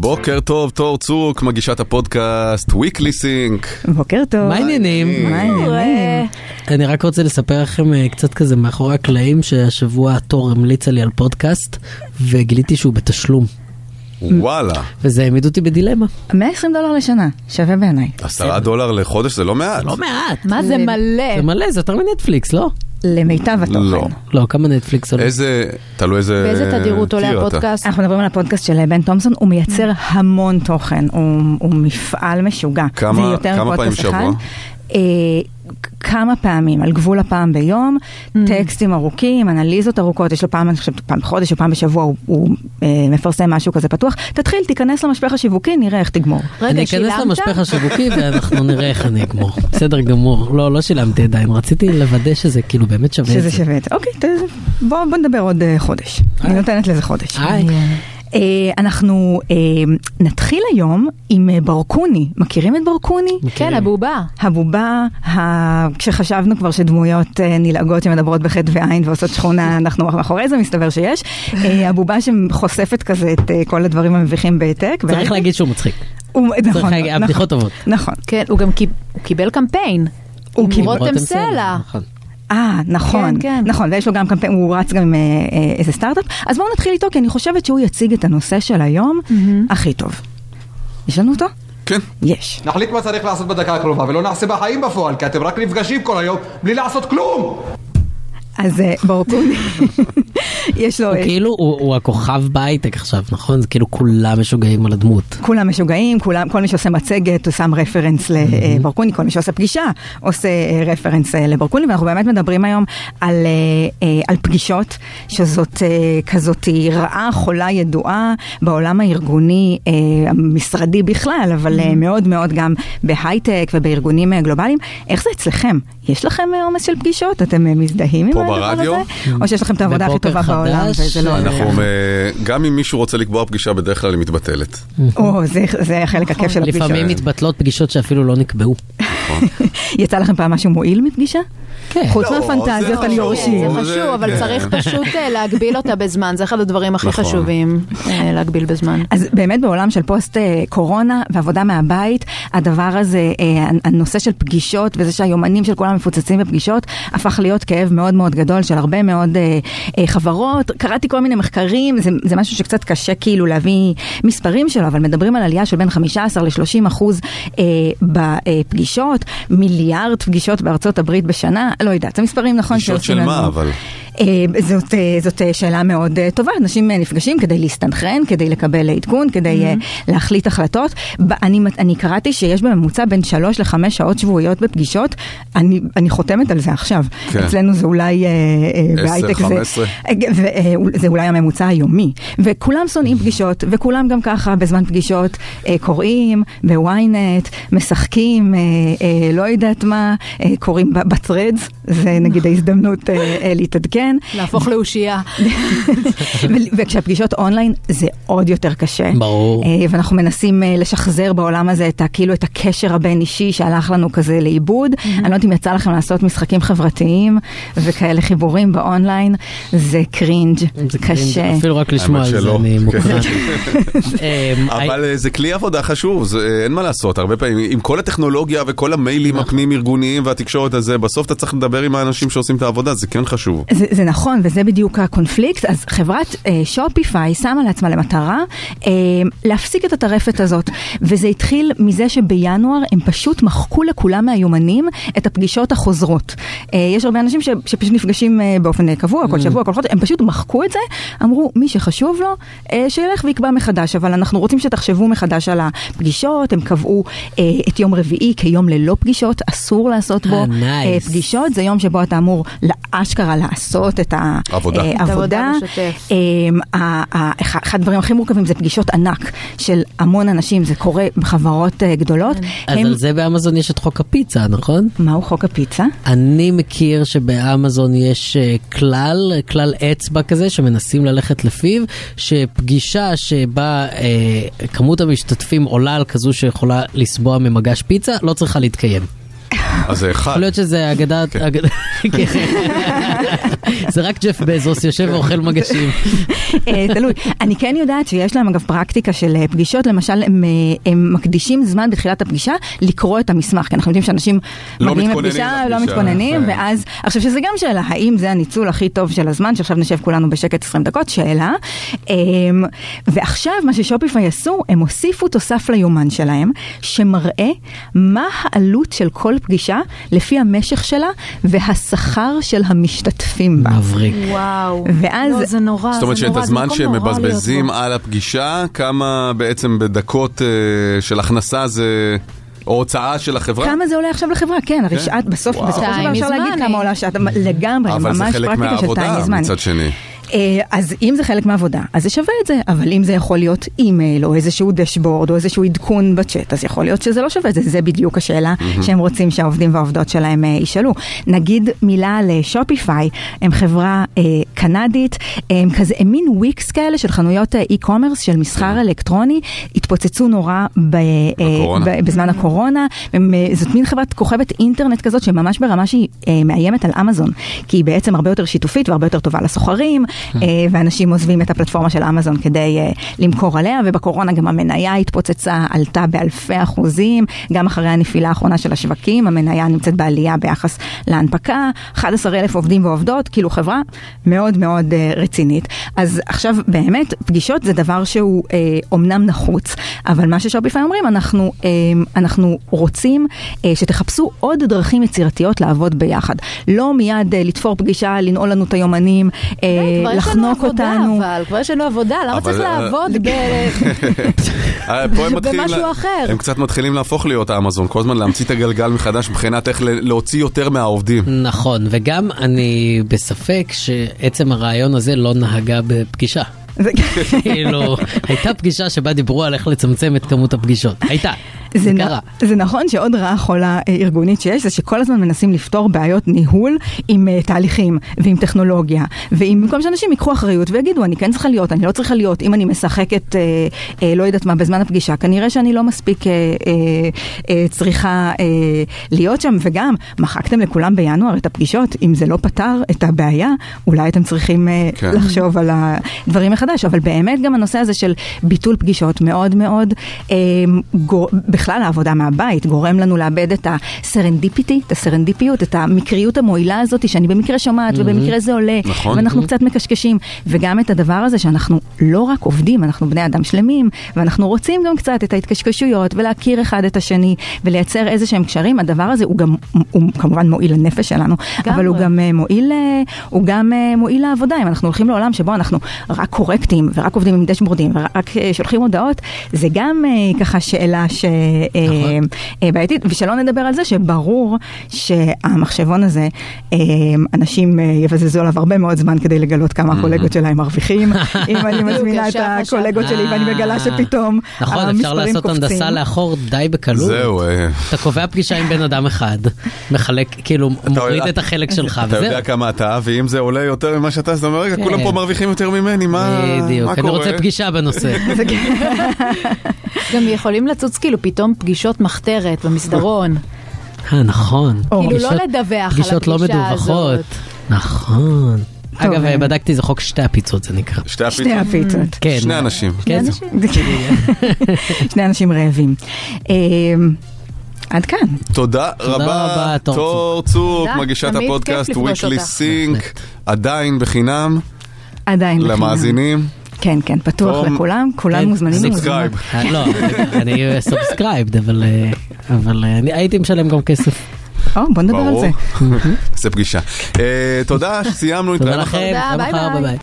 בוקר טוב, תור צוק, מגישת הפודקאסט Weekly Sync. בוקר טוב. מה העניינים? מה העניינים? אני רק רוצה לספר לכם אה, קצת כזה מאחורי הקלעים שהשבוע תור המליצה לי על פודקאסט וגיליתי שהוא בתשלום וואלה, וזה העמיד אותי בדילמה. 120 דולר לשנה, שווה בעיניי. עשרה דולר לחודש זה לא מעט. לא מעט. מה זה מלא? זה מלא, זה יותר מנטפליקס, לא? למיטב התוכן. לא. לא, כמה נטפליקס עולה? איזה, תלוי איזה... באיזה תדירות עולה. הפודקאסט? אנחנו מדברים על הפודקאסט של בן תומפסון, הוא מייצר המון תוכן, הוא, הוא מפעל משוגע. כמה- פעמים שבוע? כמה פעמים, על גבול הפעם ביום, טקסטים ארוכים, אנליזות ארוכות, יש לו פעם, אני חושבת, פעם בחודש או פעם בשבוע הוא, הוא אה, מפרסם משהו כזה פתוח. תתחיל, תיכנס למשפך השיווקי, נראה איך תגמור. רגע, אני אכנס שילמת? למשפך השיווקי ואנחנו נראה איך אני אגמור. בסדר גמור. לא, לא שילמתי עדיין, רציתי לוודא שזה כאילו באמת שווה את שזה זה. שווה את זה. אוקיי, ת- בוא, בוא נדבר עוד אה, חודש. אני נותנת לזה חודש. היי. אה, אנחנו אה, נתחיל היום עם אה, ברקוני. מכירים את ברקוני? כן, הבובה. הבובה. כשחשבנו כבר שדמויות נלעגות שמדברות בחטא ועין ועושות שכונה, אנחנו מאחורי זה מסתבר שיש. הבובה שחושפת כזה את כל הדברים המביכים בהעתק. צריך להגיד שהוא מצחיק. הוא- צריך נכון, להגיד, נכון, הבדיחות טובות. נכון. כן, הוא גם קיב- הוא קיבל קמפיין. הוא קיבל- רותם סלע. אה, נכון, כן, כן. נכון, ויש לו גם קמפיין, הוא רץ גם עם אה, אה, איזה סטארט-אפ. אז בואו נתחיל איתו, כי אני חושבת שהוא יציג את הנושא של היום הכי טוב. יש לנו אותו? כן. יש. נחליט מה צריך לעשות בדקה הקרובה ולא נעשה בחיים בפועל כי אתם רק נפגשים כל היום בלי לעשות כלום! אז אה, ברקוני, יש לו... הוא אה, כאילו, הוא הוא הכוכב בהייטק עכשיו, נכון? זה כאילו כולם משוגעים על הדמות. כולם משוגעים, כולם, כל מי שעושה מצגת הוא שם רפרנס לברקוני, כל מי שעושה פגישה עושה אה, רפרנס אה, לברקוני, ואנחנו באמת מדברים היום על, אה, אה, על פגישות, שזאת אה, כזאת רעה חולה ידועה בעולם הארגוני, אה, המשרדי בכלל, אבל אה, מאוד מאוד גם בהייטק ובארגונים אה, גלובליים. איך זה אצלכם? יש לכם אה, עומס של פגישות? אתם אה, מזדהים עם פה ברדיו? או שיש לכם את העבודה הכי טובה בעולם וזה לא... אנחנו, אה, גם אם מישהו רוצה לקבוע פגישה, בדרך כלל היא מתבטלת. או, זה, זה החלק הכיף של הפגישות. לפעמים מתבטלות פגישות שאפילו לא נקבעו. יצא לכם פעם משהו מועיל מפגישה? כן. חוץ לא, מהפנטזיות על יורשים. זה חשוב, אבל כן. צריך פשוט אה, להגביל אותה בזמן, זה אחד הדברים הכי נכון. חשובים, אה, להגביל בזמן. אז באמת בעולם של פוסט אה, קורונה ועבודה מהבית, הדבר הזה, הנושא של פגישות וזה שהיומנים של כולם מפוצצים בפגישות, הפך להיות כאב מאוד מאוד גדול של הרבה מאוד חברות. קראתי כל מיני מחקרים, זה, זה משהו שקצת קשה כאילו להביא מספרים שלו, אבל מדברים על עלייה של בין 15 ל-30 אחוז בפגישות, מיליארד פגישות בארצות הברית בשנה, לא יודעת, זה מספרים נכון פגישות של. מה, אבל? אה, זאת, אה, זאת אה, שאלה מאוד טובה, אנשים נפגשים כדי להסתנכרן, כדי לקבל עדכון, כדי אה, להחליט החלטות. אני, אני קראתי שיש בממוצע בין שלוש לחמש שעות שבועיות בפגישות, אני, אני חותמת על זה עכשיו. כן. אצלנו זה אולי אה, אה, עשר, בהייטק זה, 15. אה, ו- אה, זה אולי הממוצע היומי. וכולם שונאים פגישות, וכולם גם ככה בזמן פגישות קוראים בוויינט, משחקים, לא יודעת מה, קוראים בטרדס, זה נגיד ההזדמנות אה, להתעדכן. להפוך לאושייה. וכשהפגישות אונליין זה עוד יותר קשה. ברור. אה, ואנחנו מנסים אה, לשחזר בעולם הזה את ה, כאילו את הקשר הבין אישי שהלך לנו כזה לאיבוד. אני לא יודעת אם יצא לכם לעשות משחקים חברתיים וכאלה חיבורים באונליין, זה cringe, זה קשה. cringe, אפילו רק לשמוע על זה. אני כן. מוקרן. אמ, אבל אה, זה כלי עבודה חשוב, זה, אין מה לעשות, הרבה פעמים, עם כל הטכנולוגיה וכל המיילים הפנים ארגוניים והתקשורת הזה, בסוף אתה צריך לדבר עם האנשים שעושים את העבודה, זה כן חשוב. זה, זה נכון, וזה בדיוק הקונפליקט. אז חברת אה, שופיפיי שמה לעצמה למטרה אה, להפסיק את הטרפת הזאת. וזה התחיל מזה שבינואר הם פשוט מחקו לכולם מהיומנים את הפגישות החוזרות. אה, יש הרבה אנשים ש, שפשוט נפגשים אה, באופן אה, קבוע, כל שבוע, כל חודש, הם פשוט מחקו את זה, אמרו, מי שחשוב לו, אה, שילך ויקבע מחדש, אבל אנחנו רוצים שתחשבו מחדש על הפגישות, הם קבעו אה, את יום רביעי כיום ללא פגישות, אסור לעשות בו אה, אה. פגישות, זה יום שבו אתה אמור לאשכרה לעשות את עבודה. העבודה. את העבודה בשוטף. אחד הדברים הכי מורכבים זה פגישות ענק של המון אנשים, זה קורה בחברות אה, גדולות. אז על זה באמזון יש את חוק הפיצה, נכון? מהו חוק הפיצה? אני מכיר שבאמזון יש אה, כלל, אה, כלל אצבע כזה שמנסים ללכת לפיו, שפגישה שבה אה, כמות המשתתפים עולה על כזו שיכולה לסבוע ממגש פיצה, לא צריכה להתקיים. אז זה אחד. יכול להיות שזה אגדת... אגד- כן. זה רק ג'ף בזוס יושב ואוכל מגשים. אה, תלוי. אני כן יודעת שיש להם אגב פרקטיקה של אה, פגישות, למשל הם, אה, הם מקדישים זמן בתחילת הפגישה לקרוא את המסמך, כי אנחנו יודעים שאנשים לא מגיעים לפגישה, לא מתכוננים, כן. ואז, עכשיו שזה גם שאלה, האם זה הניצול הכי טוב של הזמן, שעכשיו נשב כולנו בשקט 20 דקות, שאלה. אה, ועכשיו מה ששופיפיי עשו, הם הוסיפו תוסף ליומן שלהם, שמראה מה העלות של כל פגישה לפי המשך שלה והשכר של המשתתפים בה. מבריק. וואו. ואז- לא, זה נורא, זאת אומרת זה שאת זה הזמן שהם מבזבזים. על הפגישה, כמה בעצם בדקות אה, של הכנסה זה, או הוצאה של החברה? כמה זה עולה עכשיו לחברה? כן, הרי כן? שעת, בסוף, וואו. בסופו של דבר טיים אפשר להגיד. כמה עולה שעת, לגמרי, אבל זה ממש חלק פרקטיקה של מהעבודה time is money. מצד שני. אה, אז אם זה חלק מהעבודה, אז זה שווה את זה, אבל אם זה יכול להיות אימייל או איזשהו דשבורד או איזשהו עדכון בצ'אט, אז יכול להיות שזה לא שווה את זה, זה בדיוק השאלה שהם רוצים שהעובדים והעובדות שלהם אה, ישאלו. נגיד מילה על אה, שופיפיי, הם חברה אה, קנדית, הם כזה, הם מין וויקס כאלה של חנויות אה, אי-קומרס של מסחר אלקטרוני, התפוצצו נורא ב, אה. ב- בזמן הקורונה, הם, אה, זאת מין חברת כוכבת אינטרנט כזאת שממש ברמה שהיא אה, מאיימת על אמזון, כי היא בעצם הרבה יותר שיתופית והרבה יותר טובה לסוחרים, אה, ואנשים עוזבים את הפלטפורמה של אמזון כדי אה, למכור עליה, ובקורונה גם המניה התפוצצה, עלתה באלפי אחוזים, גם אחרי הנפילה האחרונה של השווקים, המניה נמצאת בעלייה ביחס להנפקה, 11 אלף עובדים ועובדות, כאילו חברה מאוד מאוד אה, רצינית. אז עכשיו באמת, פגישות זה דבר שהוא אה, אומנם נחוץ, אבל מה ששופיפיי אומרים, אנחנו, אה, אנחנו רוצים אה, שתחפשו עוד דרכים יצירתיות לעבוד ביחד. לא מיד אה, לתפור פגישה, לנעול לנו את היומנים, אה, לנו לחנוק עבודה, אותנו. אבל כבר יש לנו עבודה, למה צריך אה, לעבוד. אה, במשהו אחר. הם קצת מתחילים להפוך להיות אמזון, כל הזמן להמציא את הגלגל מחדש מבחינת איך להוציא יותר מהעובדים. נכון, וגם אני בספק שעצם הרעיון הזה לא נהגה בפגישה. זה- כאילו, הייתה פגישה שבה דיברו על איך לצמצם את כמות הפגישות. הייתה, זה, זה נ- קרה. זה נכון שעוד רעה חולה אה, ארגונית שיש, זה שכל הזמן מנסים לפתור בעיות ניהול עם uh, תהליכים ועם טכנולוגיה, ועם במקום שאנשים ייקחו אחריות ויגידו, אני כן צריכה להיות, אני לא צריכה להיות, אם אני משחקת, אה, אה, לא יודעת מה, בזמן הפגישה, כנראה שאני לא מספיק אה, אה, אה, צריכה אה, להיות שם, וגם, מחקתם לכולם בינואר את הפגישות, אם זה לא פתר את הבעיה, אולי אתם צריכים אה, כן. לחשוב על הדברים מחדש, אבל באמת גם הנושא הזה של ביטול פגישות מאוד מאוד, אה, גור, בכלל העבודה מהבית גורם לנו לאבד את הסרנדיפיטי, את הסרנדיפיות, את המקריות המועילה הזאת שאני במקרה שומעת ובמקרה זה עולה, נכון. ואנחנו קצת מקשקשים, וגם את הדבר הזה שאנחנו לא רק עובדים, אנחנו בני אדם שלמים, ואנחנו רוצים גם קצת את ההתקשקשויות ולהכיר אחד את השני ולייצר איזה שהם קשרים, הדבר הזה הוא גם, הוא כמובן מועיל לנפש שלנו, אבל הוא לגמרי. גם אה, מועיל, אה, הוא גם אה, מועיל לעבודה, אם אנחנו הולכים לעולם שבו אנחנו רק קורקטים ורק עובדים עם דשבורדים ורק שולחים הודעות, זה גם ככה שאלה נכון. שבעייתית, ושלא נדבר על זה שברור שהמחשבון הזה, אה, אנשים אה, יבזזו עליו הרבה מאוד זמן כדי לגלות כמה הקולגות שלהם מרוויחים, אם אני מזמינה את. הקולגות שלי ואני מגלה שפתאום נכון, אפשר המספרים לעשות קופצים. הנדסה לאחור די בקלות. זהו, אה, אתה קובע פגישה עם בן אדם אחד, מחלק, כאילו, מוריד את החלק שלך, אתה וזהו. יודע כמה אתה, ואם זה עולה יותר ממה שאתה, אז אתה אומר, רגע, כן. כולם פה מרוויחים יותר ממני, מה בדיוק, מה אני קורה? רוצה פגישה בנושא. גם יכולים לצוץ כאילו פתאום פגישות מחתרת במסדרון. אה, נכון. כאילו לא פגישות- לדווח על פגישות לא הפגישה מדווחות. הזאת. נכון. אגב, אה. בדקתי, זה חוק שתי הפיצות, זה נקרא. שתי הפיצות? שני הפיצות. כן. שני אנשים. כן. שני אנשים רעבים. אה, עד כאן. תודה רבה, תור צוק, מגישת הפודקאסט Weekly. Sync, עדיין בחינם, עדיין. בחינם. למאזינים. כן, כן, פתוח לכולם, כולם כן, מוזמנים. subscribe. ומוזמנות. אה, לא, אני subscribed, אבל אה, אבל אה, אני הייתי משלם גם כסף. או, בוא נדבר על ברור. זה. זה פגישה. תודה, סיימנו, תודה נתראה מחר. לכם, תודה. ביי ביי.